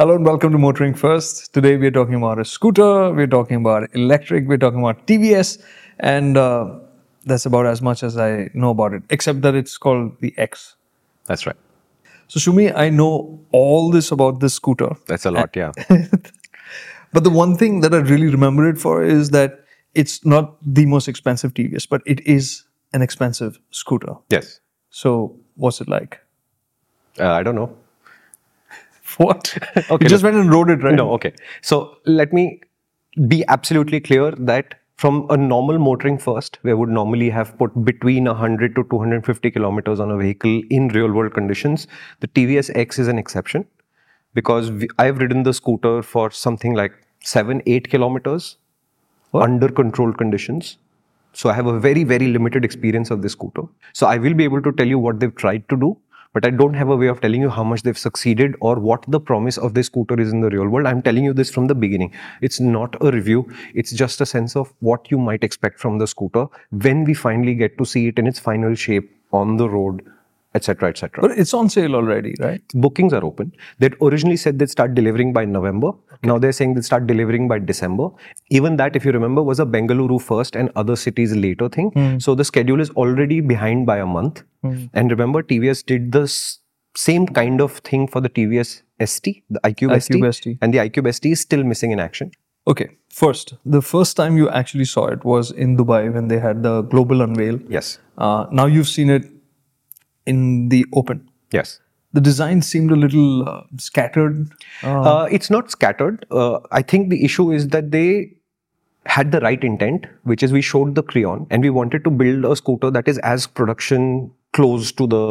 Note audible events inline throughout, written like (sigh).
Hello and welcome to MotorInc First. Today we're talking about a scooter, we're talking about electric, we're talking about TVS, and uh, that's about as much as I know about it, except that it's called the X. That's right. So, Shumi, I know all this about this scooter. That's a lot, yeah. (laughs) But the one thing that I really remember it for is that it's not the most expensive TVS, but it is an expensive scooter. yes. So, what's it like? Uh, I don't know. What? (laughs) Okay, you just went and rode it, right? No, okay. So let me be absolutely clear that from a normal MotorInc First, we would normally have put between 100 to 250 kilometers on a vehicle in real world conditions. The TVS X is an exception because we, I've ridden the scooter for something like 7 8 kilometers under controlled conditions. So I have a very, very limited experience of this scooter. So I will be able to tell you what they've tried to do, but I don't have a way of telling you how much they've succeeded or what the promise of this scooter is in the real world. I'm telling you this from the beginning. It's not a review. It's just a sense of what you might expect from the scooter when we finally get to see it in its final shape on the road, etc., etc But it's on sale already, right? bookings are open. They'd originally said they'd start delivering by November. Now they're saying they'll start delivering by December. Even that, if you remember, was a Bengaluru first and other cities later thing. So the schedule is already behind by a month. And remember, TVS did the same kind of thing for the TVS ST, the iQube ST, ST. and the iQube ST is still missing in action. Okay, first, the first time you actually saw it was in Dubai when they had the global unveil. Yes. Uh, now you've seen it in the open. Yes. The design seemed a little uh, scattered. Uh, Uh, it's not scattered. Uh, I think the issue is that they had the right intent, which is we showed the Creon and we wanted to build a scooter that is as production close to the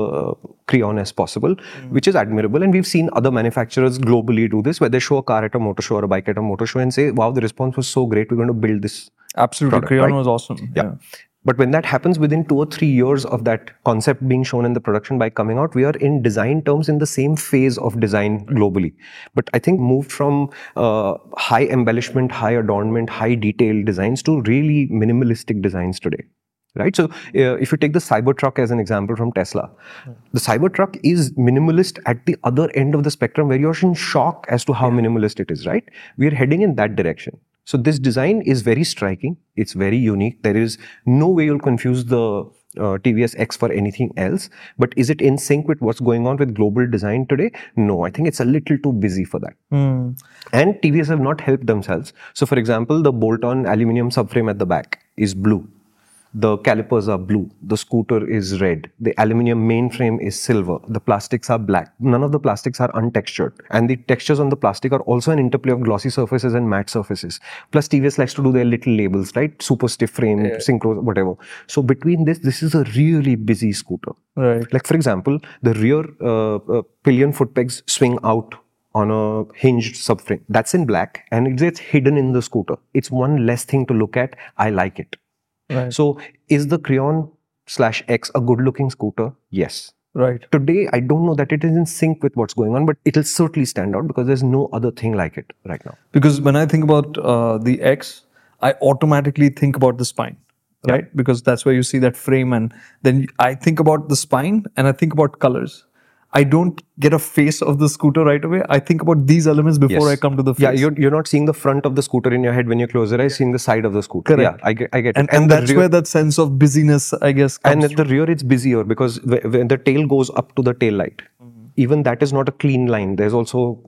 Creon as possible, which is admirable. And we've seen other manufacturers globally do this, where they show a car at a motor show or a bike at a motor show and say, wow, the response was so great, we're going to build this. absolutely, product, Creon right? was awesome. Yeah. But when that happens within two or three years of that concept being shown in the production by coming out, we are in design terms in the same phase of design globally. But I think moved from uh, high embellishment, high adornment, high detailed designs to really minimalistic designs today. Right. So, uh, if you take the Cybertruck as an example from Tesla, the Cybertruck is minimalist at the other end of the spectrum where you're in shock as to how minimalist it is, right? We are heading in that direction. So this design is very striking. It's very unique. There is no way you'll confuse the uh, TVS X for anything else. But is it in sync with what's going on with global design today? No, I think it's a little too busy for that. Hmm. And TVS have not helped themselves. So, for example, the bolt-on aluminium subframe at the back is blue. The calipers are blue. The scooter is red. The aluminium mainframe is silver. The plastics are black. None of the plastics are untextured. And the textures on the plastic are also an interplay of glossy surfaces and matte surfaces. Plus, TVS likes to do their little labels, right? Super stiff frame, synchro, whatever. So, between this, this is a really busy scooter. Right. Like, for example, the rear uh, uh, pillion foot pegs swing out on a hinged subframe. That's in black and it gets hidden in the scooter. It's one less thing to look at. I like it. Right. So, is the Creon slash X a good looking scooter? Yes. Right. Today, I don't know that it is in sync with what's going on, but it'll certainly stand out because there's no other thing like it right now. Because when I think about uh, the X, I automatically think about the spine, right? Because that's where you see that frame, and then I think about the spine and I think about colors. I don't get a face of the scooter right away. I think about these elements before Yes. I come to the face. Yeah, you're, you're not seeing the front of the scooter in your head when you close your eyes, seeing the side of the scooter. Correct. Yeah, I get, I get and it. and, the that's rear- where that sense of busyness, I guess, and at the rear it's busier because when the tail goes up to the tail light mm-hmm. even that is not a clean line there's also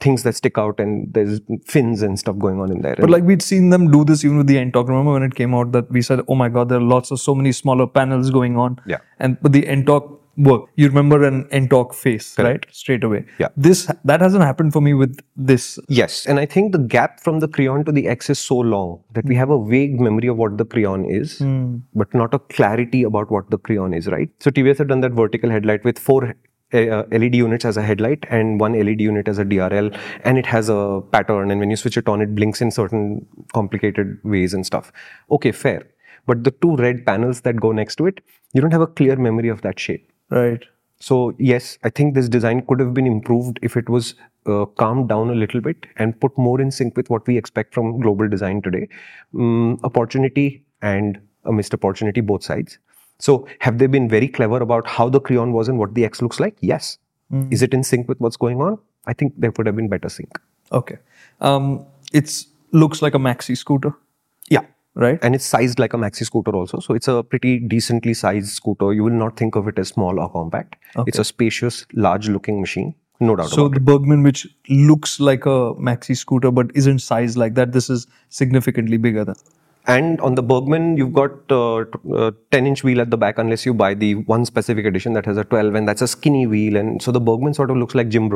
things that stick out and there's fins and stuff going on in there But like we'd seen them do this even with the Ntorq. Remember when it came out that we said, "Oh my God, there are lots of so many smaller panels going on." Yeah. And but the Ntorq work. You remember an Ntorq face, right? Straight away. Yeah. This that hasn't happened for me with this. yes and i think the gap from the creon to the x is so long that we have a vague memory of what the creon is but not a clarity about what the creon is right so tvs have done that vertical headlight with four uh, LED units as a headlight and one LED unit as a DRL, and it has a pattern. And when you switch it on, it blinks in certain complicated ways and stuff. Okay, fair. But the two red panels that go next to it, you don't have a clear memory of that shape. Right. So yes, I think this design could have been improved if it was uh, calmed down a little bit and put more in sync with what we expect from global design today. Mm, opportunity and a missed opportunity, both sides. So have they been very clever about how the Creon was and what the X looks like? Yes. Is it in sync with what's going on? I think there would have been better sync. Okay. Um, it's looks like a maxi scooter. Right? And it's sized like a maxi scooter also. So it's a pretty decently sized scooter. You will not think of it as small or compact. It's a spacious, large looking machine. No doubt So the Burgman, which looks like a maxi scooter but isn't sized like that, this is significantly bigger than. And on the Burgman, you've got uh, t- uh, 10 inch wheel at the back unless you buy the one specific edition that has a 12 and that's a skinny wheel. And so the Burgman sort of looks like Jim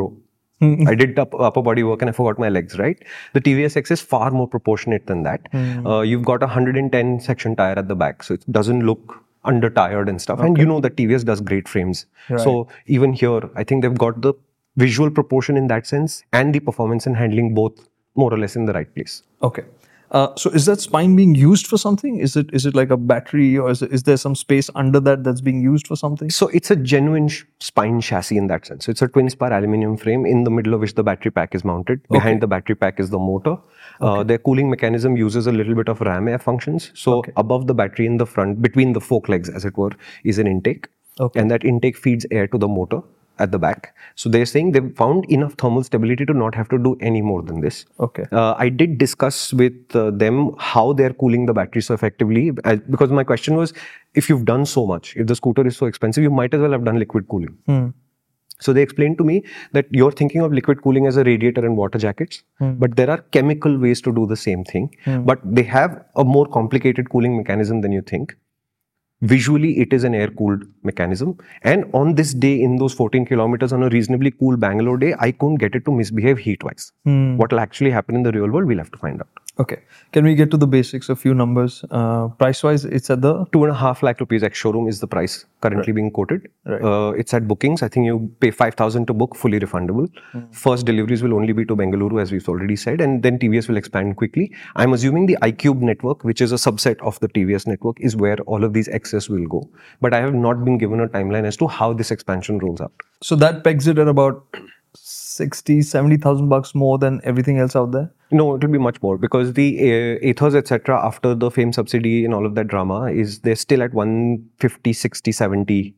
Bro. I did up, upper body work and I forgot my legs, right? The TVS X is far more proportionate than that. Uh, you've got a 110 section tire at the back, so it doesn't look under tired and stuff. And you know that TVS does great frames. So even here, I think they've got the visual proportion in that sense and the performance and handling both more or less in the right place. Okay. Uh, so is that spine being used for something? Is it is it like a battery or is, it, is there some space under that that's being used for something? So it's a genuine sh- spine chassis in that sense. So it's a twin spar aluminum frame in the middle of which the battery pack is mounted. Behind the battery pack is the motor. Uh, their cooling mechanism uses a little bit of ram air functions. So above the battery in the front, between the fork legs, as it were, is an intake. Okay. And that intake feeds air to the motor at the back. So they're saying they've found enough thermal stability to not have to do any more than this. Okay. Uh, I did discuss with uh, them how they're cooling the battery so effectively uh, because my question was if you've done so much, if the scooter is so expensive, you might as well have done liquid cooling. So they explained to me that you're thinking of liquid cooling as a radiator and water jackets, but there are chemical ways to do the same thing. But they have a more complicated cooling mechanism than you think. Visually, it is an air cooled mechanism. And on this day, in those 14 kilometers on a reasonably cool Bangalore day, I couldn't get it to misbehave heat wise. What will actually happen in the real world, we'll have to find out. Okay. Can we get to the basics? A few numbers. Uh, price wise, it's at the two and a half lakh rupees ex showroom is the price currently being quoted. Right. Uh, it's at bookings. I think you pay 5,000 to book, fully refundable. First deliveries will only be to Bengaluru, as we've already said, and then TVS will expand quickly. I'm assuming the iQube network, which is a subset of the TVS network, is where all of these will go. But I have not been given a timeline as to how this expansion rolls out. so that pegs it at about 60, 70,000 bucks more than everything else out there. No, it will be much more because the uh, Athers, etc., after the fame subsidy and all of that drama, is they're still at 150, 60, 70.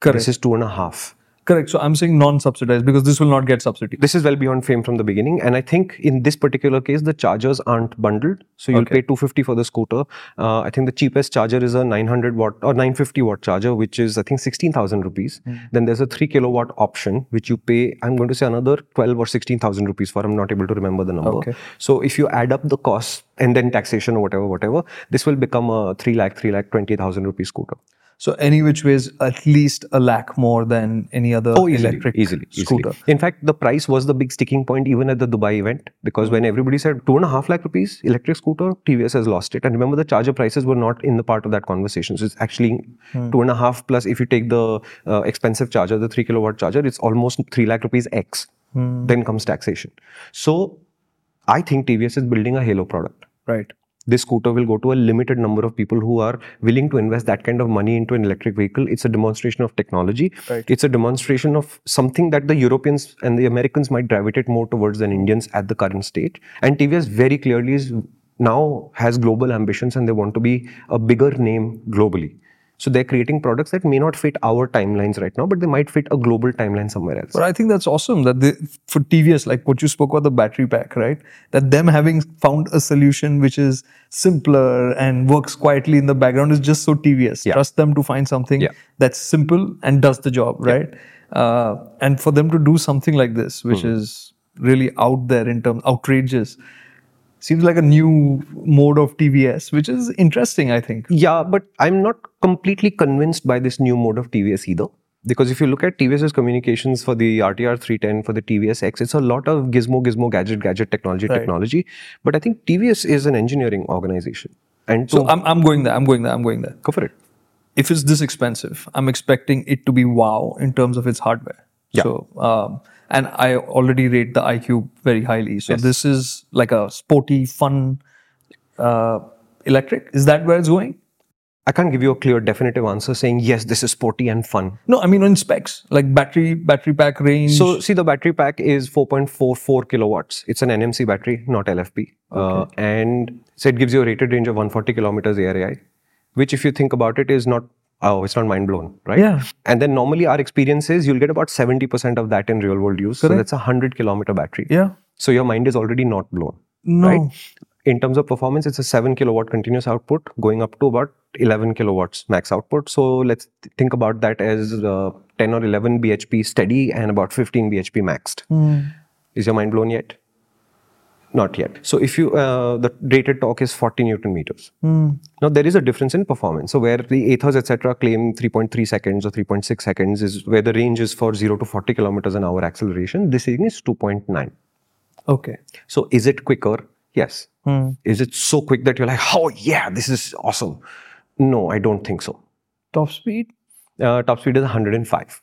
Correct. This is two and a half. Correct. So I'm saying non-subsidized because this will not get subsidy. This is well beyond fame from the beginning, and I think in this particular case, the chargers aren't bundled. So you'll Okay. pay 250 for the scooter. Uh, I think the cheapest charger is a 900 watt or 950 watt charger, which is I think 16,000 rupees. Hmm. Then there's a three kilowatt option, which you pay. I'm going to say another 12 or 16,000 rupees for. I'm not able to remember the number. Okay. So if you add up the cost and then taxation or whatever, whatever, this will become a three lakh, three lakh, 20,000 rupee scooter. So any which ways, at least a lakh more than any other Oh, easily, electric easily, easily. scooter. In fact, the price was the big sticking point even at the Dubai event because when everybody said two and a half lakh rupees electric scooter, TVS has lost it. And remember, the charger prices were not in the part of that conversation. So it's actually two and a half plus. If you take the uh, expensive charger, the three kilowatt charger, it's almost three lakh rupees X. Then comes taxation. So I think TVS is building a halo product Right. This scooter will go to a limited number of people who are willing to invest that kind of money into an electric vehicle. It's a demonstration of technology. Right. It's a demonstration of something that the Europeans and the Americans might gravitate more towards than Indians at the current stage. And TVS very clearly is now has global ambitions and they want to be a bigger name globally. So they're creating products that may not fit our timelines right now, but they might fit a global timeline somewhere else. But I think that's awesome that they, for TVS, like what you spoke about the battery pack, right? That them having found a solution which is simpler and works quietly in the background is just so TVS. Yeah. Trust them to find something Yeah. that's simple and does the job, right? Uh, and for them to do something like this, which Hmm. is really out there in terms outrageous, seems like a new mode of TVS, which is interesting, I think. Yeah, but I'm not completely convinced by this new mode of TVS either. Because if you look at TVS's communications for the RTR 310, for the TVS X, it's a lot of gizmo, gizmo, gadget, gadget technology, Right. technology. But I think TVS is an engineering organization. And So I'm, I'm going there, I'm going there, I'm going there. go for it. if it's this expensive, I'm expecting it to be wow in terms of its hardware. Yeah. So, um, and I already rate the iQ very highly. So this is like a sporty, fun uh, electric. Is that where it's going? I can't give you a clear, definitive answer saying, yes, this is sporty and fun. No, I mean on specs, like battery, battery pack range. So, see, the battery pack is 4.44 kilowatts. It's an NMC battery, not LFP. Uh, and so it gives you a rated range of 140 kilometers ARAI, which, if you think about it, is not oh, it's not mind blown, right? Yeah. And then normally our experience is you'll get about 70% of that in real world use. So that's a 100 kilometer battery. Yeah. So your mind is already not blown. No. Right. In terms of performance, it's a 7 kilowatt continuous output going up to about 11 kilowatts max output. So let's th- think about that as uh, 10 or 11 bhp steady and about 15 bhp maxed. Hmm. Is your mind blown yet? Not yet. So if you uh, the rated torque is 40 newton meters. Hmm. Now there is a difference in performance. So where the Athers etc. claim 3.3 seconds or 3.6 seconds is where the range is for 0 to 40 kilometers an hour acceleration. This thing is 2.9. Okay. So is it quicker? Yes. Hmm. Is it so quick that you're like, oh yeah, this is awesome? No, I don't think so. Top speed. Uh, top speed is 105.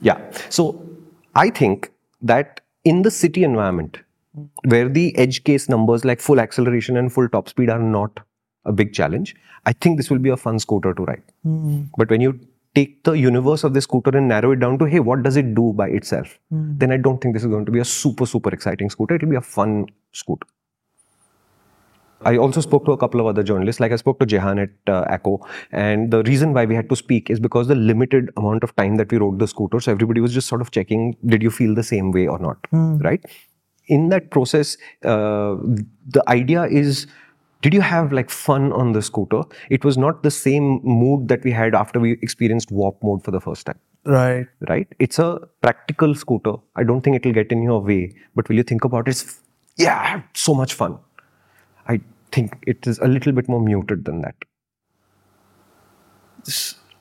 Yeah. So I think that in the city environment, where the edge case numbers like full acceleration and full top speed are not a big challenge, I think this will be a fun scooter to ride. Hmm. But when you take the universe of the scooter and narrow it down to, hey, what does it do by itself? Then I don't think this is going to be a super, super exciting scooter. It will be a fun scooter. I also spoke to a couple of other journalists, like I spoke to Jehan at uh, ACO, and the reason why we had to speak is because the limited amount of time that we rode the scooter, so everybody was just sort of checking, did you feel the same way or not, right? In that process, uh, the idea is, did you have like fun on the scooter? It was not the same mood that we had after we experienced warp mode for the first time Right. right? It's a practical scooter. I don't think it'll get in your way. But will you think about it? It's, yeah, I had so much fun. I think it is a little bit more muted than that.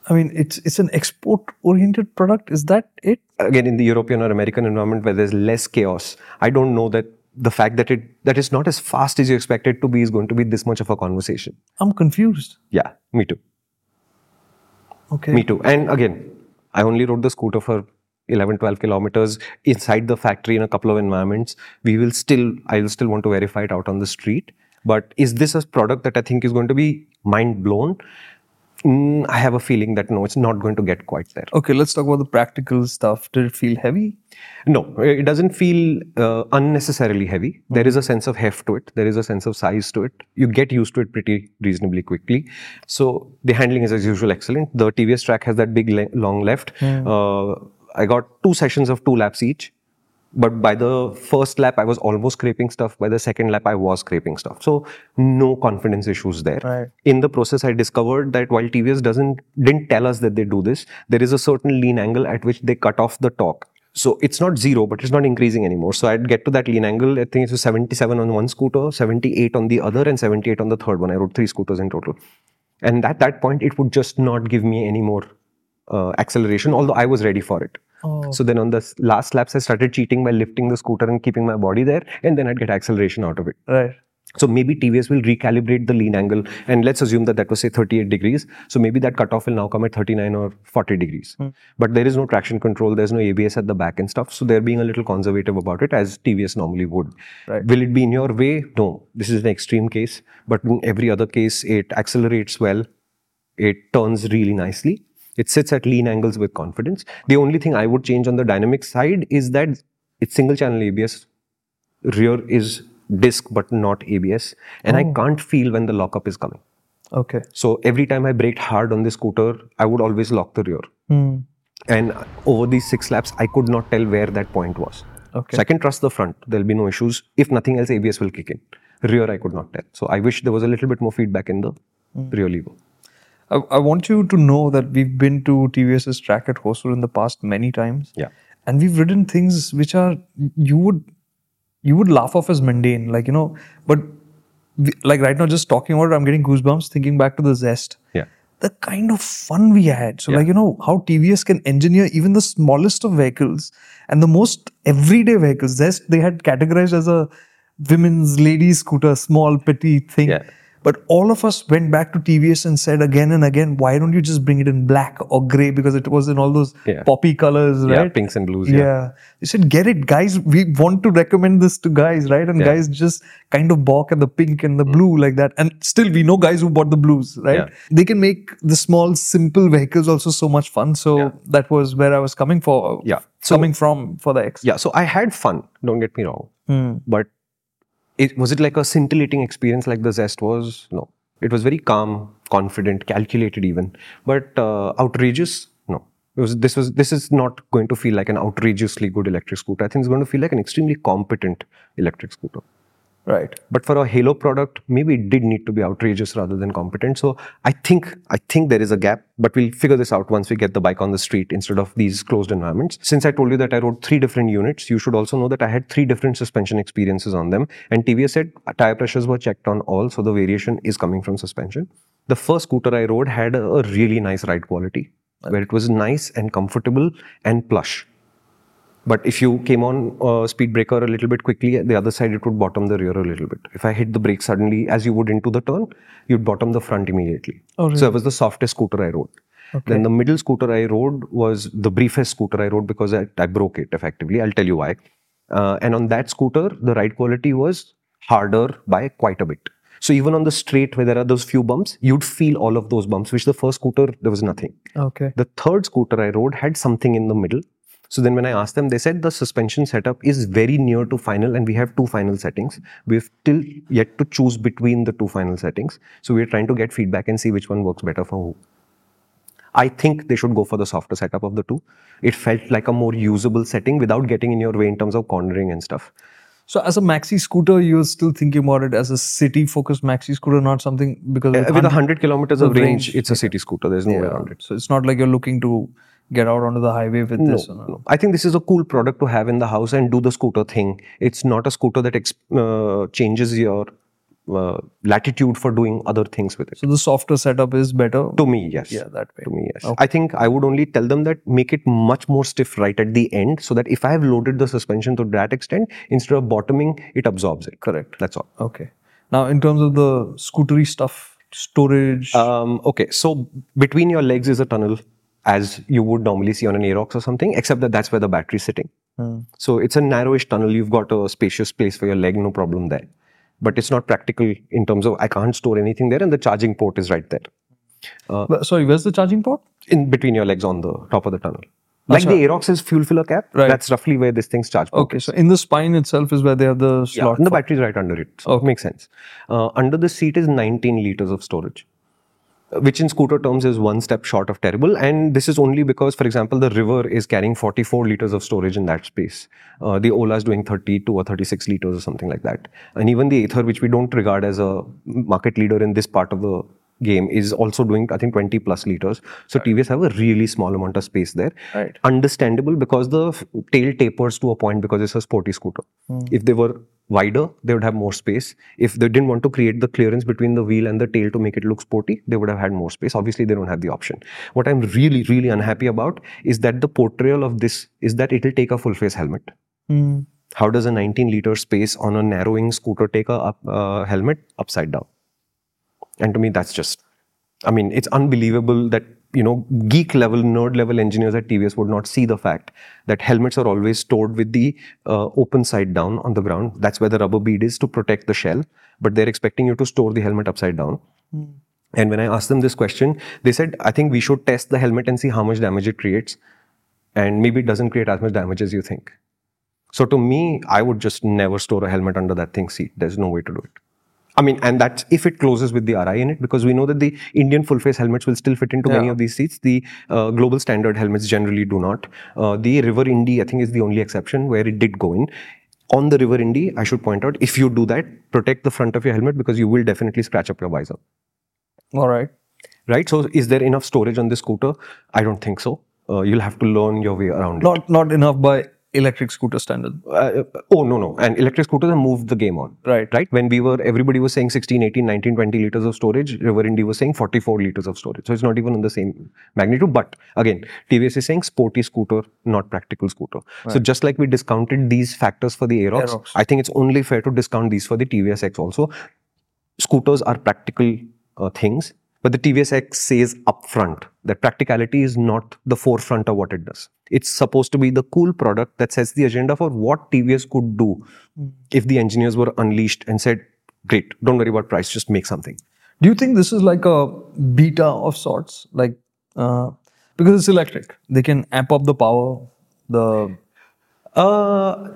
I mean, it's it's an export-oriented product. Is that it? Again, in the European or American environment where there's less chaos, I don't know that the fact that it that is not as fast as you expect it to be is going to be this much of a conversation. I'm confused. Yeah, me too. Okay. Me too. And again, I only rode the scooter for 11, 12 kilometers inside the factory in a couple of environments. We will still, I will still want to verify it out on the street. But is this a product that I think is going to be mind blown? Mm, I have a feeling that no, it's not going to get quite there. Okay, let's talk about the practical stuff. Did it feel heavy? No, it doesn't feel uh, unnecessarily heavy. There is a sense of heft to it. There is a sense of size to it. You get used to it pretty reasonably quickly. So the handling is as usual excellent. The TVS track has that big le- long left. Uh, I got two sessions of two laps each. But by the first lap, I was almost scraping stuff. By the second lap, I was scraping stuff. So no confidence issues there. Right. In the process, I discovered that while TVS doesn't didn't tell us that they do this, there is a certain lean angle at which they cut off the torque. So it's not zero, but it's not increasing anymore. So I'd get to that lean angle. I think it was 77 on one scooter, 78 on the other, and 78 on the third one. I rode three scooters in total. And at that point, it would just not give me any more uh, acceleration, although I was ready for it. Oh. So then on the last laps, I started cheating by lifting the scooter and keeping my body there, and then I'd get acceleration out of it. Right. So maybe TVS will recalibrate the lean angle, and let's assume that that was say 38 degrees. So maybe that cutoff will now come at 39 or 40 degrees. Hmm. But there is no traction control, there's no ABS at the back and stuff. So they're being a little conservative about it, as TVS normally would. Right. Will it be in your way? No. This is an extreme case, but in every other case, it accelerates well. It turns really nicely. It sits at lean angles with confidence. The only thing I would change on the dynamic side is that it's single channel ABS. Rear is disc but not ABS. And I can't feel when the lockup is coming. Okay. So every time I braked hard on the scooter, I would always lock the rear. Hmm. And over these six laps, I could not tell where that point was. Okay. So I can trust the front. There'll be no issues. If nothing else, ABS will kick in. Rear, I could not tell. So I wish there was a little bit more feedback in the rear lever. I, I want you to know that we've been to TVS's track at Hosur in the past many times. Yeah. And we've ridden things which are you would you would laugh off as mundane, like you know, but we, like right now, just talking about it, I'm getting goosebumps thinking back to the zest. Yeah. The kind of fun we had. So, Yeah. like, you know, how TVS can engineer even the smallest of vehicles and the most everyday vehicles. Zest, they had categorized as a women's ladies scooter, small, petty thing. Yeah. But all of us went back to TVS and said again and again, why don't you just bring it in black or gray? Because it was in all those Yeah. poppy colors, right? Yeah, pinks and blues. Yeah. Yeah. They said, get it, guys. We want to recommend this to guys, right? And Yeah. guys just kind of balk at the pink and the blue like that. And still, we know guys who bought the blues, right? Yeah. They can make the small, simple vehicles also so much fun. So that was where I was coming for. Yeah. So- coming from for the X. Yeah. So I had fun. Don't get me wrong. Hmm. But it was it like a scintillating experience like the Zest was? No. It was very calm, confident, calculated even. But uh, outrageous, no. Was, this was this is not going to feel like an outrageously good electric scooter. I think it's going to feel like an extremely competent electric scooter. Right. But for a Halo product, maybe it did need to be outrageous rather than competent. So I think I think there is a gap, but we'll figure this out once we get the bike on the street instead of these closed environments. Since I told you that I rode three different units, you should also know that I had three different suspension experiences on them. And TVS said tire pressures were checked on all, so the variation is coming from suspension. The first scooter I rode had a, a really nice ride quality, where it was nice and comfortable and plush. But if you came on uh, speed breaker a little bit quickly, the other side it would bottom the rear a little bit. If I hit the brake suddenly, as you would into the turn, you'd bottom the front immediately. Oh, really? So it was the softest scooter I rode. Then the middle scooter I rode was the briefest scooter I rode because I, I broke it effectively. I'll tell you why. Uh, and on that scooter, the ride quality was harder by quite a bit. So even on the straight where there are those few bumps, you'd feel all of those bumps, which the first scooter, there was nothing. Okay. The third scooter I rode had something in the middle. So then when I asked them, they said the suspension setup is very near to final and we have two final settings. We've still yet to choose between the two final settings. So we're trying to get feedback and see which one works better for who. I think they should go for the softer setup of the two. It felt like a more usable setting without getting in your way in terms of cornering and stuff. So as a maxi scooter, you're still thinking about it as a city-focused maxi scooter, not something because Uh, with 100 kilometers of range, range, it's a city scooter. There's no way around it. So it's not like you're looking to get out onto the highway with this. or No. I think this is a cool product to have in the house and do the scooter thing. It's not a scooter that ex- uh, changes your uh, latitude for doing other things with it. So the softer setup is better. To me, yes. yeah, that way. To me, yes. I think I would only tell them that make it much more stiff right at the end so that if I have loaded the suspension to that extent, instead of bottoming, it absorbs it. Correct. That's all. Okay. Now, in terms of the scootery stuff, storage. Um, okay, so between your legs is a tunnel, as you would normally see on an Aerox or something, except that that's where the battery's sitting. Hmm. So it's a narrowish tunnel. You've got a spacious place for your leg, no problem there. But it's not practical in terms of I can't store anything there, and the charging port is right there But- sorry, where's the charging port? in between your legs on the top of the tunnel. Like the Aerox's fuel filler cap, Right. that's roughly where this thing's charge port Okay, so in the spine itself is where they have the Yeah, slot. and the battery is right under it. So it makes sense. Uh, under the seat is 19 liters of storage, uh, which in scooter terms is one step short of terrible. And this is only because, for example, the River is carrying 44 liters of storage in that space. Uh, the Ola is doing 32 or 36 liters or something like that. And even the Ather, which we don't regard as a market leader in this part of the game is also doing i think 20 plus liters so tvs have a really small amount of space there Right. understandable because the tail tapers to a point because it's a sporty scooter. If they were wider, they would have more space. If they didn't want to create the clearance between the wheel and the tail to make it look sporty, they would have had more space. Obviously, they don't have the option. What I'm really, really unhappy about is that the portrayal of this is that it'll take a full face helmet. Hmm. How does a 19 liter space on a narrowing scooter take a up, uh, helmet upside down? And to me, that's just, I mean, it's unbelievable that, you know, geek level, nerd level engineers at TVS would not see the fact that helmets are always stored with the uh, open side down on the ground. That's where the rubber bead is to protect the shell. But they're expecting you to store the helmet upside down. And when I asked them this question, they said, I think we should test the helmet and see how much damage it creates. And maybe it doesn't create as much damage as you think. So to me, I would just never store a helmet under that thing seat. There's no way to do it. I mean, and that's if it closes with the RI in it, because we know that the Indian full face helmets will still fit into many of these seats. The uh, global standard helmets generally do not. Uh, the River Indy, I think, is the only exception where it did go in. On the River Indy, I should point out, if you do that, protect the front of your helmet because you will definitely scratch up your visor. All right. Right? So, is there enough storage on this scooter? I don't think so. Uh, you'll have to learn your way around it. Not not enough by electric scooter standard. Uh, oh no no. And electric scooters have moved the game on. Right. right? When we were everybody was saying 16 18 19 20 liters of storage. River indy was saying 44 liters of storage. So it's not even in the same magnitude. But again tvs is saying sporty scooter not practical scooter. So just like we discounted these factors for the aerox, Aerox. i think it's only fair to discount these for the tvs x also. Scooters are practical uh, things, but the TVS X says upfront that practicality is not the forefront of what it does. It's supposed to be the cool product that sets the agenda for what TVS could do if the engineers were unleashed and said, "Great, don't worry about price, just make something." Do you think this is like a beta of sorts? Like, uh, because it's electric, they can amp up the power. The Uh,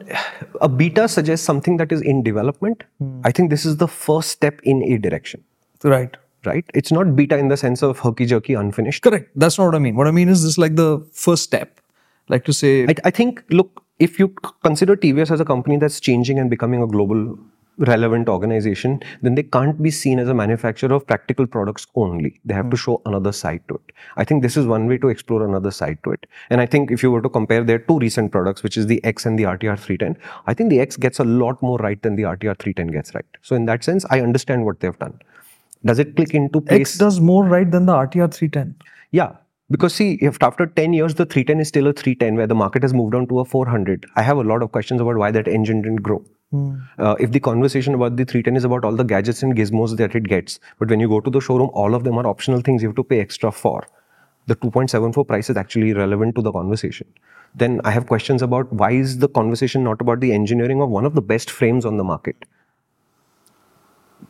a beta suggests something that is in development. I think this is the first step in a direction. right. right? It's not beta in the sense of herky jerky, unfinished. Correct. That's not what I mean. What I mean is this like the first step. Like to say, I, I think, look, if you consider TVS as a company that's changing and becoming a global relevant organization, then they can't be seen as a manufacturer of practical products only. They have to hmm. show another side to it. I think this is one way to explore another side to it. And I think if you were to compare their two recent products, which is the X and the RTR 310, I think the X gets a lot more right than the RTR 310 gets right. So in that sense, I understand what they've done. Does it click into place? X does more right than the RTR 310. Yeah. Because see, if after 10 years, the 310 is still a 310 where the market has moved on to a 400, I have a lot of questions about why that engine didn't grow. Uh, if the conversation about the 310 is about all the gadgets and gizmos that it gets, but when you go to the showroom, all of them are optional things you have to pay extra for. The 2.74 price is actually relevant to the conversation. Then I have questions about why is the conversation not about the engineering of one of the best frames on the market?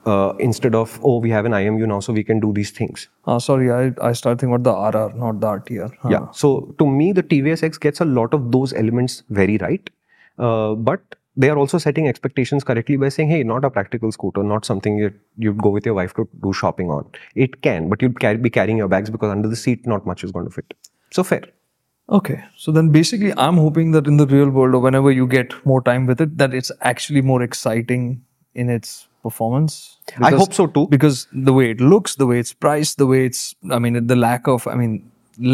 Uh, instead of, oh, we have an IMU now, so we can do these things. Uh, sorry, I, I started thinking about the RR, not the RTR. Huh. Yeah. So to me, the TVS X gets a lot of those elements very right. Uh, but they are also setting expectations correctly by saying, hey, not a practical scooter, not something that you'd go with your wife to do shopping on. It can, but you'd carry, be carrying your bags because under the seat, not much is going to fit. So fair. Okay. So then basically, I'm hoping that in the real world or whenever you get more time with it, that it's actually more exciting in its performance. I hope so too. Because the way it looks, the way it's priced, the way it's, I mean, the lack of, I mean,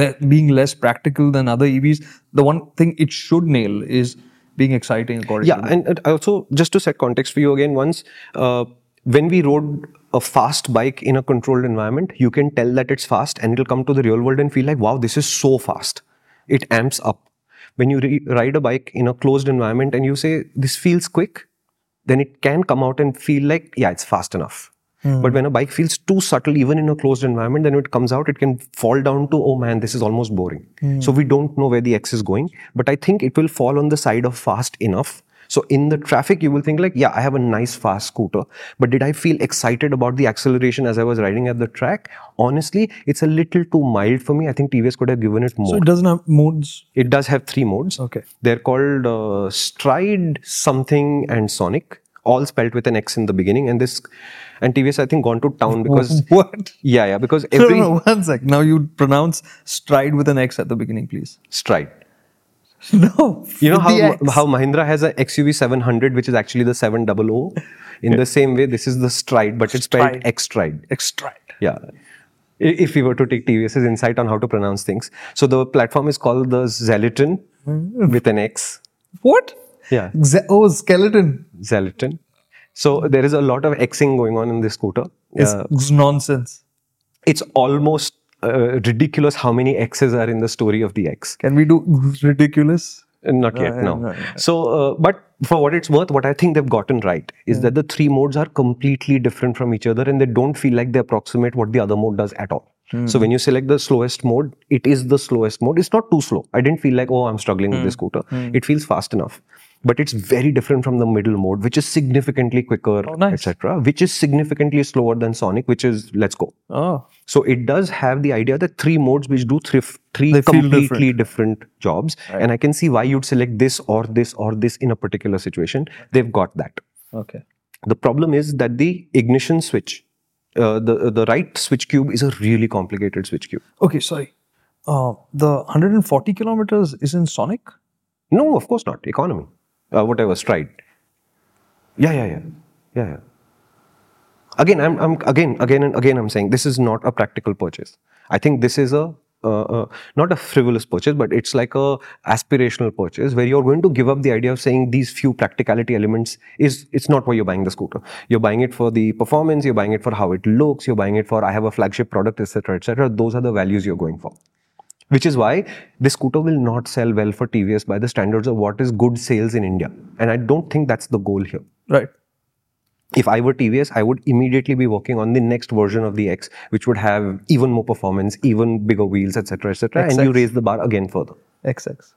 le- being less practical than other EVs, the one thing it should nail is being exciting according Yeah, to me. and, and also just to set context for you again, once uh, when we rode a fast bike in a controlled environment, you can tell that it's fast, and it'll come to the real world and feel like, wow, this is so fast. It amps up. When you re- ride a bike in a closed environment and you say this feels quick, then it can come out and feel like, yeah, it's fast enough. Hmm. But when a bike feels too subtle, even in a closed environment, then when it comes out, it can fall down to, oh man, this is almost boring. Hmm. So we don't know where the X is going. But I think it will fall on the side of fast enough. So in the traffic, you will think like, yeah, I have a nice fast scooter. But did I feel excited about the acceleration as I was riding at the track? Honestly, it's a little too mild for me. I think TVS could have given it more. So it doesn't have modes. it does have three modes. Okay. They're called uh, Stride, Something, and Sonic, all spelled with an X in the beginning. And this, and TVS, I think, gone to town (laughs) because (laughs) What? yeah, yeah, because (laughs) every no, no, one sec. Now you pronounce stride with an X at the beginning, please. Stride. (laughs) No. You know how how Mahindra has a XUV 700, which is actually the 700. In the same way, this is the Stride, but it's spelled X Stride. X stride. Yeah. If we were to take TVS's insight on how to pronounce things, so the platform is called the Zeliton with an X. What? Yeah. Ze- oh, skeleton. Zeliton. So there is a lot of Xing going on in this scooter. It's, Uh, it's nonsense. it's almost uh, ridiculous how many X's are in the story of the X. Can we do ridiculous? Uh, Not yet, uh, no. no, yeah. So, uh, but for what it's worth, what I think they've gotten right is hmm. that the three modes are completely different from each other and they don't feel like they approximate what the other mode does at all. Hmm. So when you select the slowest mode, it is the slowest mode. It's not too slow. I didn't feel like, oh, I'm struggling with hmm. this scooter. It feels fast enough. But it's very different from the middle mode, which is significantly quicker, nice. etc., which is significantly slower than Sonic, which is let's go. Oh. So it does have the idea that three modes which do three, three completely different. jobs. And I can see why you'd select this or this or this in a particular situation. They've got that. Okay. The problem is that the ignition switch, uh, the the right switch cube is a really complicated switch cube. Okay, sorry. Uh, the 140 kilometers is in Sonic? No, of course not. Economy, uh, whatever stride. Yeah, yeah, yeah, yeah, yeah. Again, I'm, I'm again, again and again, I'm saying this is not a practical purchase. I think this is a uh, uh, not a frivolous purchase, but it's like a aspirational purchase where you're going to give up the idea of saying these few practicality elements is it's not why you're buying the scooter. You're buying it for the performance, you're buying it for how it looks, you're buying it for I have a flagship product, etc., etc. Those are the values you're going for which is why this scooter will not sell well for TVS by the standards of what is good sales in India. And I don't think that's the goal here. Right. If I were TVS, I would immediately be working on the next version of the X, which would have even more performance, even bigger wheels, etc., etc. And you raise the bar again further. XX.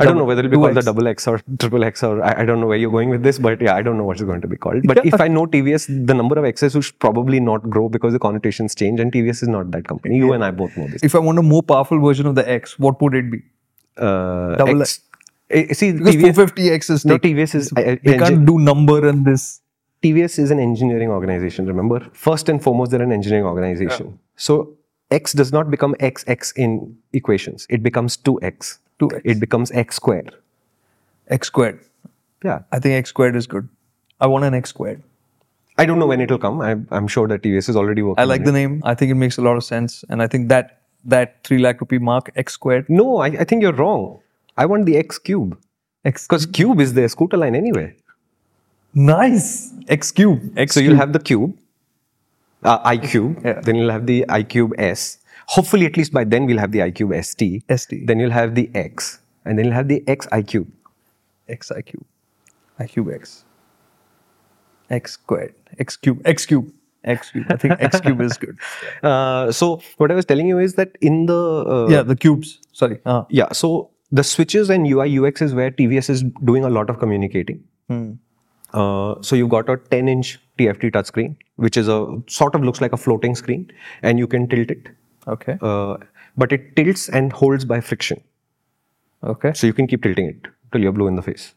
I don't know whether it'll be called the double X or (laughs) triple X or I, I don't know where you're going with this, but yeah, I don't know what it's going to be called. But if I know TVS, the number of X's will probably not grow because the connotations change, and TVS is not that company. You and I both know this. If I want a more powerful version of the X, what would it be? Uh, Double X, eh, see, Because TVS, 450X is no, TVS is uh, They can't do number and this. TVS is an engineering organization, remember? First and foremost, they're an engineering organization. So x does not become xx in equations. It becomes 2x. 2x. It becomes x squared. X squared. Yeah. I think X squared is good. I want an X squared. I don't know when it'll come. I'm, I'm sure that TVS is already working. I like the name. I think it makes a lot of sense. And I think that that 3 lakh rupee mark, X squared. No, I, I think you're wrong. I want the x cube. X. Because cube is their scooter line anyway. Nice. X cube. X So you'll have the cube, uh, iQube. Yeah. Then you'll have the iQube S. Hopefully, at least by then we'll have the i cube st. ST. Then you'll have the x, and then you'll have the x i cube. X I cube. I cube X. X squared. X cube. X cube. X cube. I think X cube is good. (laughs) Uh, so what I was telling you is that in the uh, Yeah, the cubes. Sorry. Uh, yeah. So the switches and UI UX is where TVS is doing a lot of communicating. Uh, so you've got a 10 inch TFT touchscreen, which is a sort of looks like a floating screen, and you can tilt it. okay. Uh, but it tilts and holds by friction. Okay. So you can keep tilting it till you're blue in the face.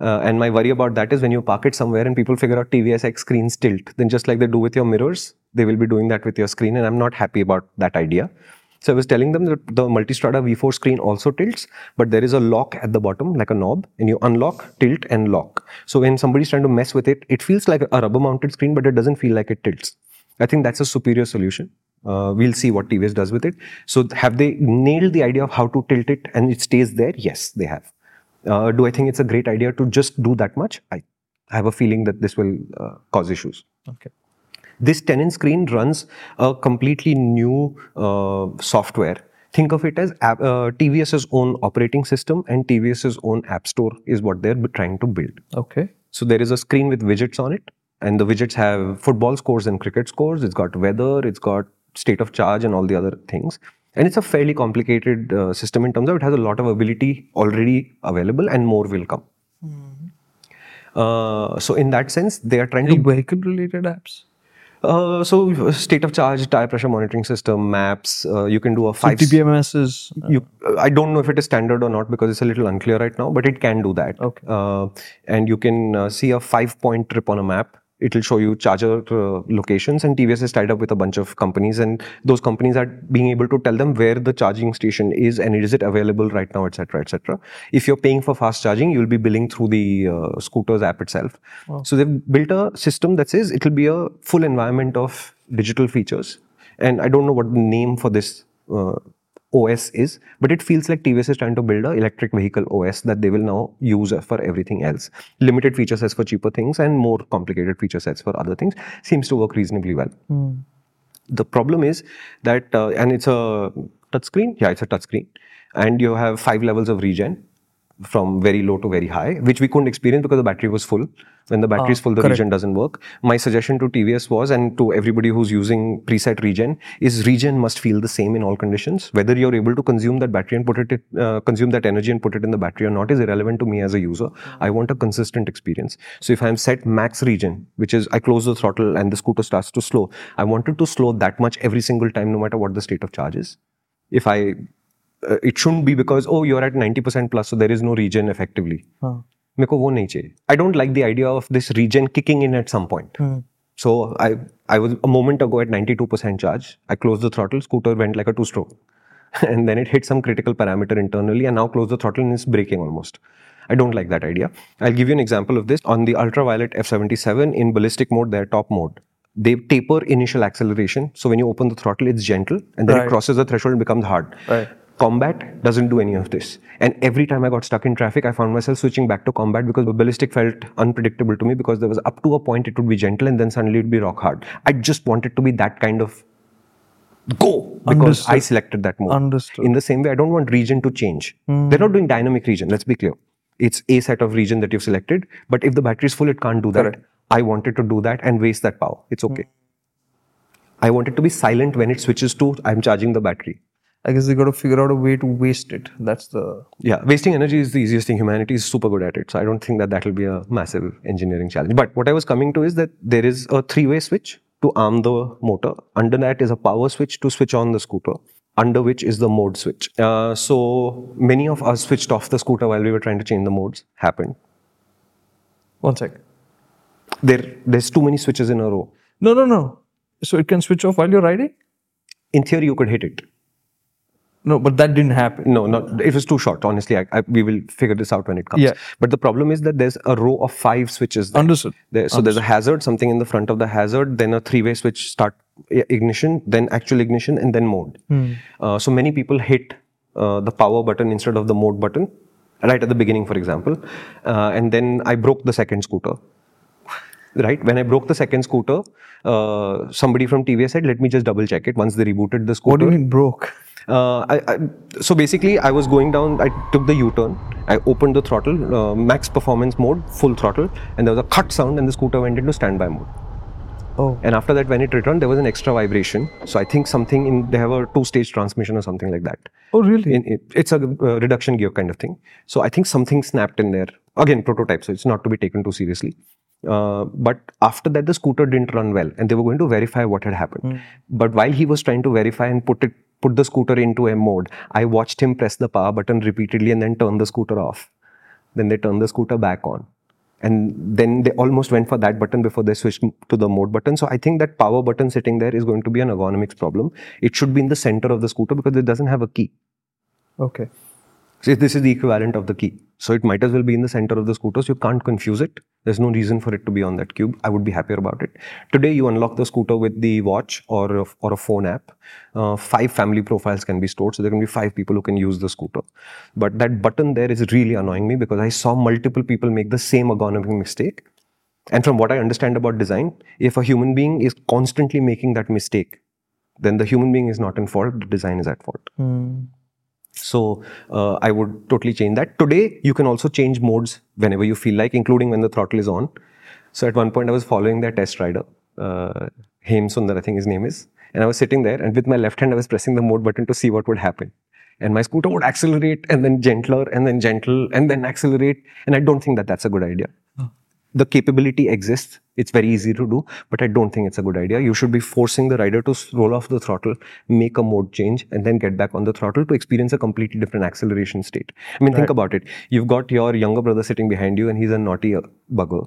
Uh, and my worry about that is when you park it somewhere and people figure out TVS X screens tilt, then just like they do with your mirrors, they will be doing that with your screen. And I'm not happy about that idea. So I was telling them that the Multistrada V4 screen also tilts, but there is a lock at the bottom, like a knob, and you unlock, tilt, and lock. So when somebody's trying to mess with it, it feels like a rubber mounted screen, but it doesn't feel like it tilts. I think that's a superior solution. Uh, we'll see what TVS does with it. So have they nailed the idea of how to tilt it and it stays there? Yes, they have. Uh, do I think it's a great idea to just do that much? I have a feeling that this will uh, cause issues. Okay. This tenant screen runs a completely new uh, software. Think of it as app, uh, TVS's own operating system and TVS's own app store is what they're trying to build. Okay. So there is a screen with widgets on it, and the widgets have football scores and cricket scores. It's got weather, it's got state of charge, and all the other things. And it's a fairly complicated uh, system in terms of it has a lot of ability already available, and more will come. Uh, so in that sense, they are trying Any to. vehicle related apps? Uh, so state of charge, tire pressure monitoring system, maps. Uh, you can do a five. TPMS is. you, I don't know if it is standard or not because it's a little unclear right now, but it can do that. Okay. Uh, and you can uh, see a five point trip on a map. It will show you charger uh, locations, and TVS is tied up with a bunch of companies, and those companies are being able to tell them where the charging station is and is it available right now, etc., etc. If you're paying for fast charging, you'll be billing through the uh, scooters app itself. So they've built a system that says it will be a full environment of digital features, and I don't know what the name for this uh, OS is, but it feels like TVS is trying to build a electric vehicle OS that they will now use for everything else. Limited feature sets for cheaper things and more complicated feature sets for other things seems to work reasonably well. The problem is that, uh, and it's a touchscreen. Yeah, it's a touchscreen, and you have five levels of regen from very low to very high, which we couldn't experience because the battery was full. When the battery is full, the correct. regen doesn't work. My suggestion to TVS was, and to everybody who's using preset regen, is regen must feel the same in all conditions. Whether you're able to consume that battery and put it, uh, consume that energy and put it in the battery or not is irrelevant to me as a user. I want a consistent experience. So if I'm set max regen, which is I close the throttle and the scooter starts to slow, I want it to slow that much every single time, no matter what the state of charge is. If I uh, it shouldn't be because oh you're at 90% plus so there is no regen effectively हाँ. I don't like the idea of this regen kicking in at some point. Hmm. So I some point so I I was a moment ago at ninety two percent charge I close the throttle scooter and then it hit some critical parameter internally and now close the throttle and it's breaking almost. I don't like that idea. I'll give you an example of this. On the Ultraviolette F77 in ballistic mode their top mode. They taper initial acceleration. So when you open the throttle it's gentle and then it crosses the threshold and becomes hard. Combat doesn't do any of this. And every time I got stuck in traffic, I found myself switching back to combat because the ballistic felt unpredictable to me because there was up to a point it would be gentle and then suddenly it would be rock hard. I just wanted to be that kind of go because Understood. I selected that mode. Understood. In the same way, I don't want regen to change. Hmm. They're not doing dynamic regen, let's be clear. It's a set of regen that you've selected, but if the battery is full, it can't do that. Correct. I wanted to do that and waste that power. It's okay. Hmm. I want it to be silent when it switches to I'm charging the battery. I guess they got to figure out a way to waste it. That's the. Yeah, wasting energy is the easiest thing. Humanity is super good at it. So I don't think that that will be a massive engineering challenge. But what I was coming to is that there is a three way switch to arm the motor. Under that is a power switch to switch on the scooter, under which is the mode switch. Uh, so many of us switched off the scooter while we were trying to change the modes. Happened. One sec. there there's too many switches in a row. No, no, no. So it can switch off while you're riding? In theory, you could hit it. No, but that didn't happen. No, not it was too short. Honestly, I, I, we will figure this out when it comes. Yeah. But the problem is that there's a row of five switches. There. Understood. There, so there's a hazard, something in the front of the hazard, then a three-way switch start ignition, then actual ignition, and then mode. Uh, so many people hit uh, the power button instead of the mode button right at the beginning, for example. Uh, and then I broke the second scooter. Right when I broke the second scooter, uh, somebody from TVS said, "Let me just double check it." Once they rebooted the scooter, What do you mean broke? Uh, I, I, so basically, I was going down. I took the U-turn. I opened the throttle, uh, max performance mode, full throttle, and there was a cut sound, and the scooter went into standby mode. Oh. And after that, when it returned, there was an extra vibration. So I think something in they have a two-stage transmission or something like that. Oh, really? In, it, it's a uh, reduction gear kind of thing. So I think something snapped in there. Again, prototype, so it's not to be taken too seriously. Uh, but after that, the scooter didn't run well, and they were going to verify what had happened. But while he was trying to verify and put it, put the scooter into a mode, I watched him press the power button repeatedly and then turn the scooter off. Then they turned the scooter back on. And then they almost went for that button before they switched to the mode button. So I think that power button sitting there is going to be an ergonomics problem. It should be in the center of the scooter because it doesn't have a key. Okay. So this is the equivalent of the key. So it might as well be in the center of the scooter. So you can't confuse it. There's no reason for it to be on that cube. I would be happier about it. Today you unlock the scooter with the watch or a, or a phone app. Uh, five family profiles can be stored. So there can be five people who can use the scooter. But that button there is really annoying me because I saw multiple people make the same ergonomic mistake. And from what I understand about design, if a human being is constantly making that mistake, then the human being is not in fault, the design is at fault. So uh, I would totally change that. Today, you can also change modes whenever you feel like, including when the throttle is on. So at one point, I was following their test rider, uh, Hem Sundar, I think his name is, and I was sitting there, and with my left hand, I was pressing the mode button to see what would happen. And my scooter would accelerate, and then gentler, and then gentle, and then accelerate. And I don't think that that's a good idea. The capability exists. It's very easy to do, but I don't think it's a good idea. You should be forcing the rider to roll off the throttle, make a mode change, and then get back on the throttle to experience a completely different acceleration state. I mean, think about it. You've got your younger brother sitting behind you, and he's a naughty uh, bugger.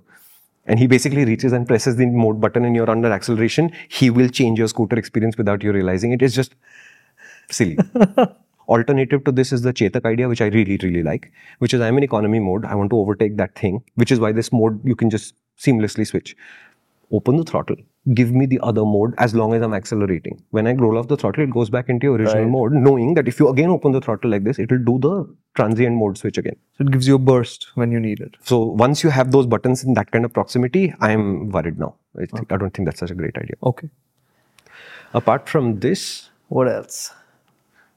And he basically reaches and presses the mode button, and you're under acceleration. He will change your scooter experience without you realizing it. It's just silly. (laughs) Alternative to this is the Chetak idea, which I really, really like, which is I'm in economy mode. I want to overtake that thing, which is why this mode you can just seamlessly switch. Open the throttle, give me the other mode as long as I'm accelerating. When I roll off the throttle, it goes back into your original Right. mode, knowing that if you again open the throttle like this, it will do the transient mode switch again. So it gives you a burst when you need it. So once you have those buttons in that kind of proximity, I'm worried now. I, think, I don't think that's such a great idea. Okay. Apart from this, What else?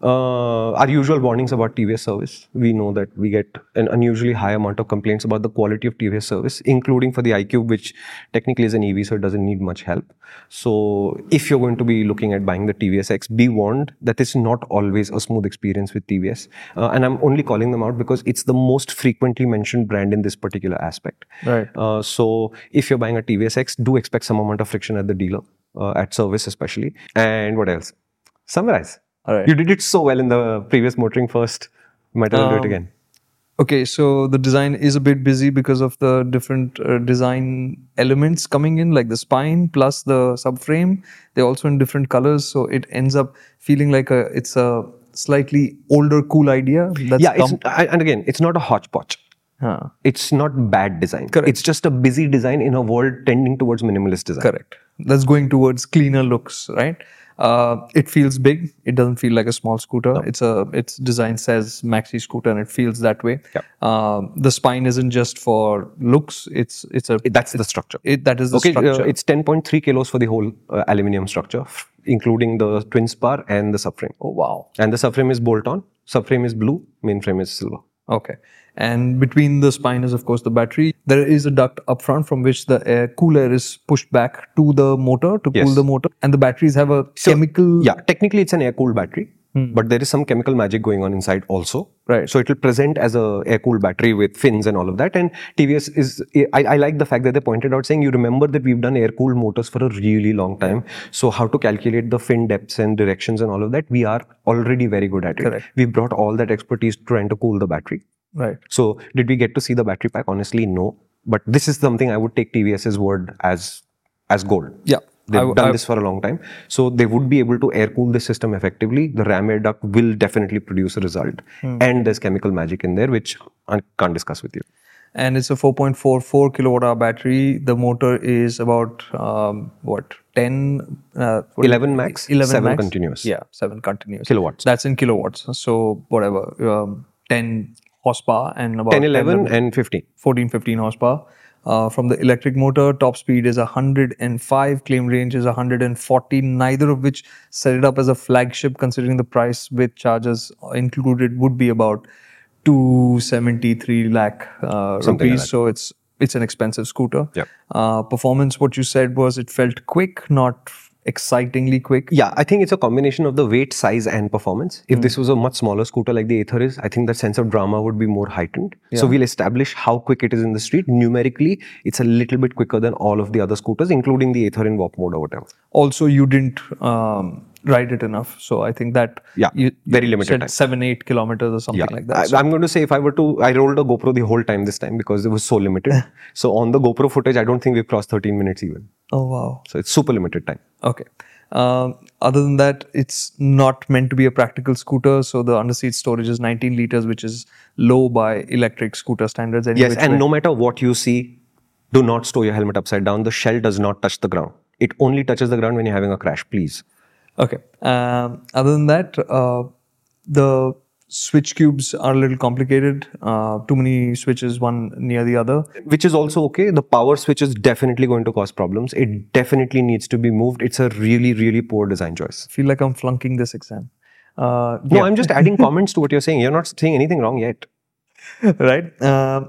Uh, our usual warnings about TVS service. We know that we get an unusually high amount of complaints about the quality of TVS service, including for the iQube, which technically is an EV, so it doesn't need much help. So, if you're going to be looking at buying the TVS X, be warned that it's not always a smooth experience with TVS. Uh, and I'm only calling them out because it's the most frequently mentioned brand in this particular aspect. Right. Uh, so if you're buying a TVS X, do expect some amount of friction at the dealer, uh, at service especially. And what else? Summarize. All right. You did it so well in the previous MotorInc First. Might as well do it Um, again. Okay, so the design is a bit busy because of the different uh, design elements coming in, like the spine plus the subframe. They're also in different colors, so it ends up feeling like a it's a slightly older, cool idea. That's Yeah, it's, and again, it's not a hodgepodge. Huh, It's not bad design. Correct. It's just a busy design in a world tending towards minimalist design. correct. That's going towards cleaner looks, right? Uh, it feels big. It doesn't feel like a small scooter. It's a its design says maxi scooter, and it feels that way. Yeah. Um, the spine isn't just for looks. It's it's a That's the structure. it, that is the Okay, uh, it's 10.3 kilos for the whole uh, aluminium structure, including the twin spar and the subframe. oh wow. And the subframe is bolt on, subframe is blue, mainframe is silver. Okay. And between the spine is, of course, the battery. There is a duct up front from which the air, cool air is pushed back to the motor to cool the motor. And the batteries have a chemical. Yeah, technically it's an air cooled battery, Hmm. but there is some chemical magic going on inside also. Right. So it will present as a air cooled battery with fins and all of that. And TVS is, I, I like the fact that they pointed out saying, you remember that we've done air cooled motors for a really long time. So how to calculate the fin depths and directions and all of that, we are already very good at it. Correct. We've brought all that expertise trying to cool the battery. Right. So did we get to see the battery pack? Honestly, no. But this is something I would take TVS's word as as gold. Yeah. They've w- done this for a long time. So they would be able to air cool the system effectively. The ram air duct will definitely produce a result. Hmm. And there's chemical magic in there, which I can't discuss with you. and it's a 4.44 kilowatt hour battery. The motor is about um, what 10, uh, what 11 max, 11 7 max? continuous. Yeah, seven continuous Kilowatts. That's in kilowatts. So whatever, um, 10 horsepower and about 10, 11, and 15. 14, 15 horsepower. Uh, from the electric motor, top speed is 105, claim range is 140, neither of which set it up as a flagship considering the price with charges included would be about 273 lakh uh, Something like rupees. so it's it's an expensive scooter. Yep. Uh, performance, what you said was it felt quick, not excitingly quick. Yeah, I think it's a combination of the weight, size, and performance. If this was a much smaller scooter like the Ather is, I think the sense of drama would be more heightened. So we'll establish how quick it is in the street. Numerically, it's a little bit quicker than all of the other scooters, including the Ather in Warp mode or whatever. Also, you didn't um, ride it enough. So I think that Yeah, you, very you limited said time. seven, eight kilometers or something like that. I, I'm going to say if I were to, I rolled a GoPro the whole time this time because it was so limited. (laughs) so on the GoPro footage, I don't think we've crossed 13 minutes even. oh wow. So it's super limited time. Okay. Um, other than that, it's not meant to be a practical scooter. So the underseat storage is 19 liters, which is low by electric scooter standards. Yes, and way. no matter what you see, do not store your helmet upside down. The shell does not touch the ground. It only touches the ground when you're having a crash, please. Okay. Um, other than that, uh, the switch cubes are a little complicated. Uh, too many switches, one near the other. Which is also okay. The power switch is definitely going to cause problems. It definitely needs to be moved. It's a really, really poor design choice. feel like I'm flunking this exam. Uh, No, I'm just adding comments to what you're saying. You're not saying anything wrong yet. (laughs) right? Uh,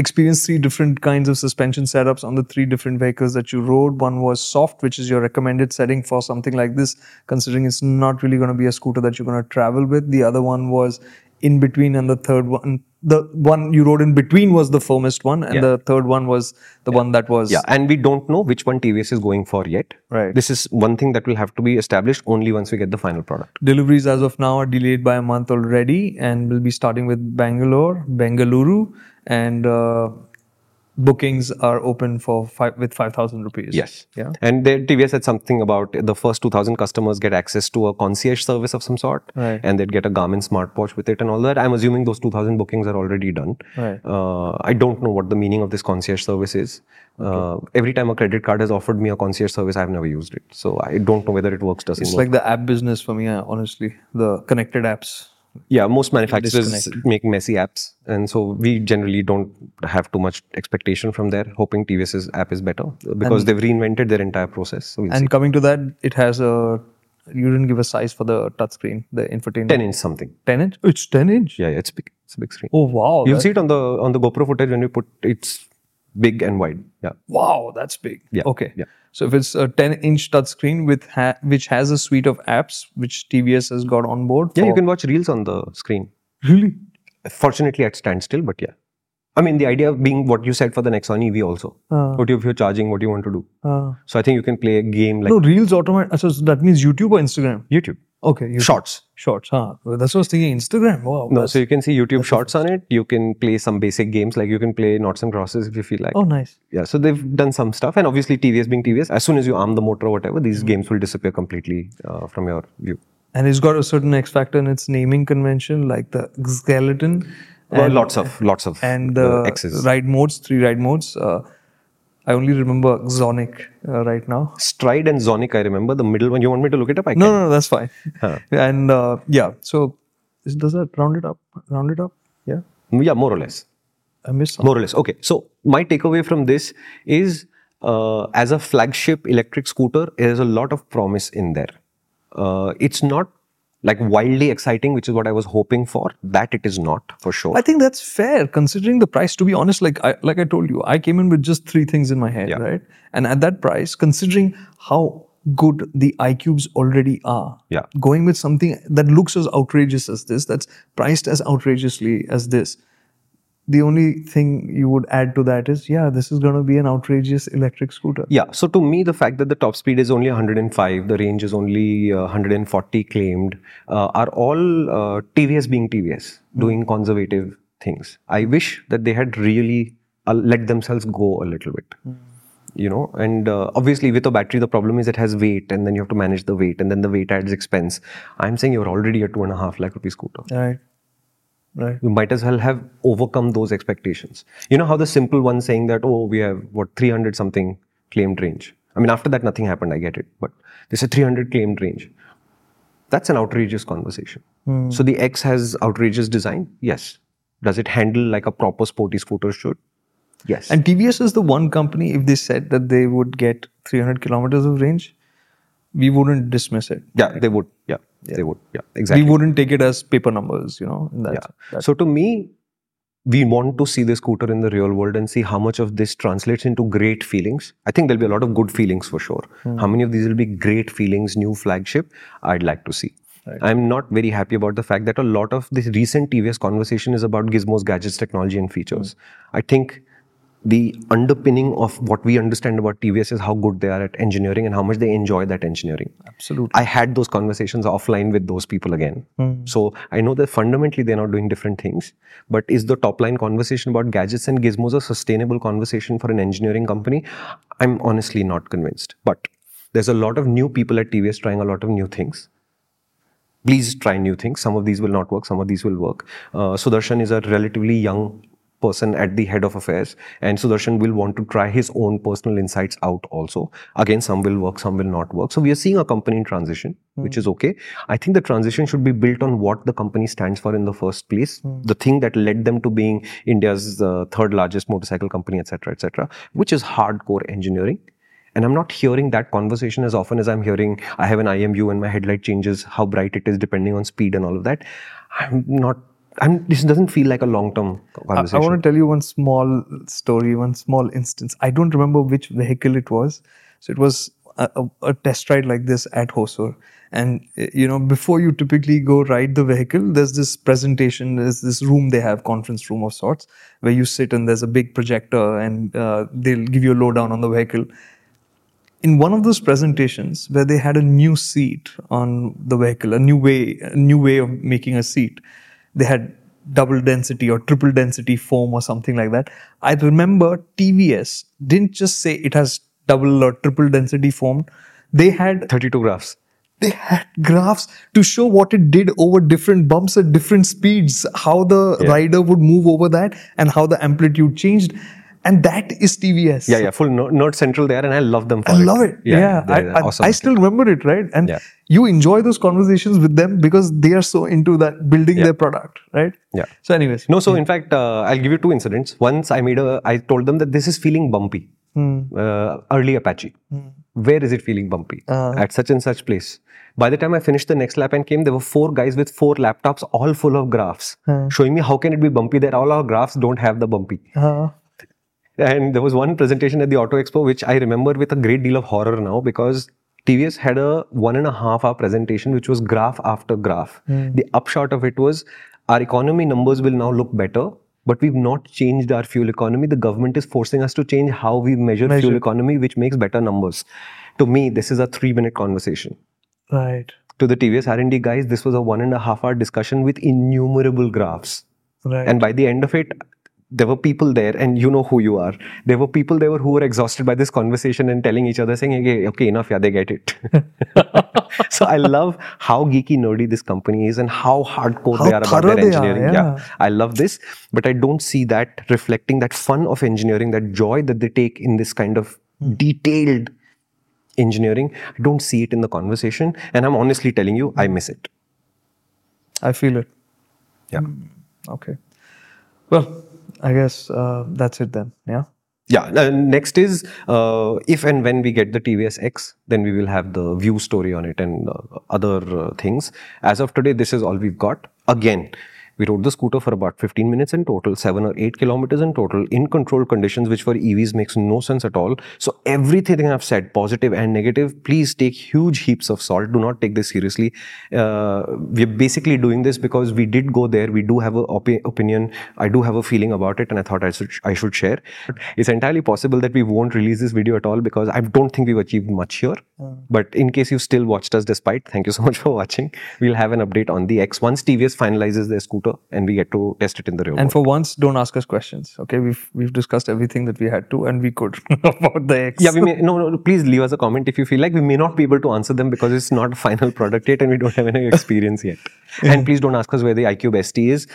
experienced three different kinds of suspension setups on the three different vehicles that you rode. One was soft, which is your recommended setting for something like this, considering it's not really going to be a scooter that you're going to travel with. The other one was in between, and the third one, the one you rode in between was the firmest one, and Yeah. the third one was the one that was Yeah, and we don't know which one TVS is going for yet. Right. This is one thing that will have to be established only once we get the final product. Deliveries as of now are delayed by a month already and we'll be starting with Bangalore, Bengaluru, and uh, bookings are open for five, with 5,000 rupees. Yes. Yeah. And there, TVS said something about the first 2,000 customers get access to a concierge service of some sort, Right. and they'd get a Garmin smartwatch with it and all that. I'm assuming those 2,000 bookings are already done. Right. Uh, I don't know what the meaning of this concierge service is. Uh, every time a credit card has offered me a concierge service, I've never used it, so I don't know whether it works. Doesn't It's work. like the app business for me, honestly. The connected apps. Yeah, most manufacturers disconnect. make messy apps, and so we generally don't have too much expectation from there. Hoping TVS's app is better because they've reinvented their entire process. So we'll see. And coming to that, it has a. You didn't give a size for the touchscreen, the infotainment. 10 inch something. 10 inch? It's 10 inch? Yeah, yeah, it's big. It's a big screen. Oh, wow. You'll see it on the on the GoPro footage when you put it's big and wide. Yeah. Wow, that's big. Yeah, Okay. yeah. So if it's a 10 inch touchscreen with ha- which has a suite of apps which TVS has got on board. Yeah, you can watch reels on the screen. really. Fortunately, at standstill, but yeah. I mean, the idea of being what you said for the Nexon EV also. Uh, What if you're charging, what do you want to do. uh, So I think you can play a game like no, Reels automatic. So that means YouTube or Instagram? YouTube. Okay. YouTube. Shorts. Shorts. Huh. That's what I was thinking. Instagram. Wow. No, so you can see YouTube shorts on it. You can play some basic games like you can play Knots and Crosses if you feel like. oh, nice. Yeah, so they've done some stuff, and obviously TVS being TVS, as soon as you arm the motor or whatever, these games will disappear completely uh, from your view. And it's got a certain X factor in its naming convention, like the skeleton. Well, and- lots of lots of and uh, the X's. ride modes, three ride modes. Uh, I only remember Xonic uh, right now. Stride and Xonic, I remember the middle one. You want me to look it up? I No, can. no, no, that's fine. Huh. And uh, yeah, so is, does that round it up? Round it up? Yeah, Yeah, more or less. I missed something. More or less. Okay. So my takeaway from this is, uh, as a flagship electric scooter, there's a lot of promise in there. Uh, it's not like wildly exciting, which is what I was hoping for. That it is not for sure. I think that's fair considering the price. To be honest, like I like I told you, I came in with just three things in my head, Yeah. right? And at that price, considering how good the iQubes already are, Yeah. going with something that looks as outrageous as this, that's priced as outrageously as this. The only thing you would add to that is, yeah, this is going to be an outrageous electric scooter. Yeah. So to me, the fact that the top speed is only 105, the range is only uh, 140 claimed, uh, are all uh, TVS being TVS, doing conservative things. I wish that they had really uh, let themselves go a little bit. You know, and uh, obviously with a battery, the problem is it has weight, and then you have to manage the weight, and then the weight adds expense. I'm saying you're already a two and a half lakh rupee scooter. Right. Right. You might as well have overcome those expectations. You know how the simple one saying that, oh, we have what 300 something claimed range. I mean, after that, nothing happened. I get it, but there's a 300 claimed range. That's an outrageous conversation. Hmm. So the X has outrageous design. Yes. Does it handle like a proper sporty scooter should? Yes. And TVS is the one company, if they said that they would get 300 kilometers of range, we wouldn't dismiss it. yeah, they would. Yeah, they would. Yeah, exactly. We wouldn't take it as paper numbers, you know. that- Yeah. that- So to me, we want to see the scooter in the real world and see how much of this translates into great feelings. I think there'll be a lot of good feelings for sure. Hmm. How many of these will be great feelings, new flagship? I'd like to see. I'm not very happy about the fact that a lot of this recent TVS conversation is about gizmos, gadgets, technology, and features. Hmm. I think the underpinning of what we understand about TVS is how good they are at engineering and how much they enjoy that engineering. Absolutely. I had those conversations offline with those people again. So I know that fundamentally they're not doing different things. But is the top line conversation about gadgets and gizmos a sustainable conversation for an engineering company? I'm honestly not convinced. But there's a lot of new people at TVS trying a lot of new things. Please try new things. Some of these will not work, some of these will work. Uh, Sudarshan is a relatively young person at the head of affairs, and Sudarshan will want to try his own personal insights out also. Again, some will work, some will not work. So we are seeing a company in transition, which is okay. I think the transition should be built on what the company stands for in the first place, the thing that led them to being India's uh, third largest motorcycle company, etc., etc., which is hardcore engineering. And I'm not hearing that conversation as often as I'm hearing I have an IMU and my headlight changes, how bright it is depending on speed and all of that. I'm not. I'm. This doesn't feel like a long-term I, conversation. I want to tell you one small story, one small instance. I don't remember which vehicle it was. So it was a, a, a test ride like this at Hosur. And uh, you know, before you typically go ride the vehicle, there's this presentation, there's this room they have, conference room of sorts, where you sit and there's a big projector and uh, they'll give you a lowdown on the vehicle in one of those presentations where they had a new seat on the vehicle, a new way, a new way of making a seat, they had double density or triple density foam or something like that. I remember TVS didn't just say it has double or triple density foam. They had 32 graphs. they had graphs to show what it did over different bumps at different speeds, how the rider would move over that, and how the amplitude changed. And that is TVS. Yeah, yeah, full nerd, central there, and I love them for I it. love it. Yeah, I, I, awesome. I still remember it, right? And Yeah. you enjoy those conversations with them because they are so into that building their product, right? Yeah. So, anyways, No, so in fact, uh, I'll give you two incidents. Once I made a, I told them that this is feeling bumpy. Uh, early Apache. Where is it feeling bumpy? At such and such place. By the time I finished the next lap and came, there were four guys with four laptops, all full of graphs, showing me how can it be bumpy that all our graphs don't have the bumpy. uh, And there was one presentation at the Auto Expo which I remember with a great deal of horror now because TVS had a one and a half hour presentation which was graph after graph. Hmm. The upshot of it was our economy numbers will now look better, but we've not changed our fuel economy. The government is forcing us to change how we measure, fuel economy, which makes better numbers. To me, this is a three minute conversation. right, To the TVS R&D guys, this was a one and a half hour discussion with innumerable graphs. right. And by the end of it, there were people there, and you know who you are. There were people there who were exhausted by this conversation and telling each other, saying, okay, okay enough, yeah, they get it. (laughs) (laughs) so I love how geeky nerdy this company is and how hardcore How they are about their they are, engineering. yeah. I love this, but I don't see that reflecting that fun of engineering, that joy that they take in this kind of Hmm. detailed engineering. I don't see it in the conversation, and I'm honestly telling you, I miss it. I feel it. Yeah. Okay. Well, I guess uh, that's it then. Yeah. Yeah. Uh, next is uh, if and when we get the TVS X, then we will have the view story on it and uh, other uh, things. As of today, this is all we've got. Again, we rode the scooter for about 15 minutes in total, seven or eight kilometers in total, in controlled conditions, which for EVs makes no sense at all. So everything I've said, positive and negative, please take huge heaps of salt. Do not take this seriously. Uh, we're basically doing this because we did go there. We do have an opi- opinion. I do have a feeling about it, and I thought I should I should share. It's entirely possible that we won't release this video at all because I don't think we've achieved much here. But in case you've still watched us despite, thank you so (laughs) much for watching. We'll have an update on the X once TVS finalizes their scooter and we get to test it in the real And world. for once, don't ask us questions. Okay, we've we've discussed everything that we had to, and we could (laughs) about the X. Yeah, we may no, no, please leave us a comment if you feel like we may not be able to answer them because it's not a final product yet and we don't have any experience yet. (laughs) And please don't ask us where the iQube ST is.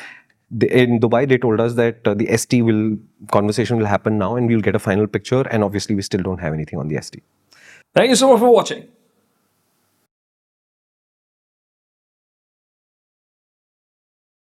They, in Dubai, they told us that uh, the ST will conversation will happen now and we'll get a final picture. And obviously, we still don't have anything on the ST. Thank you so much for watching.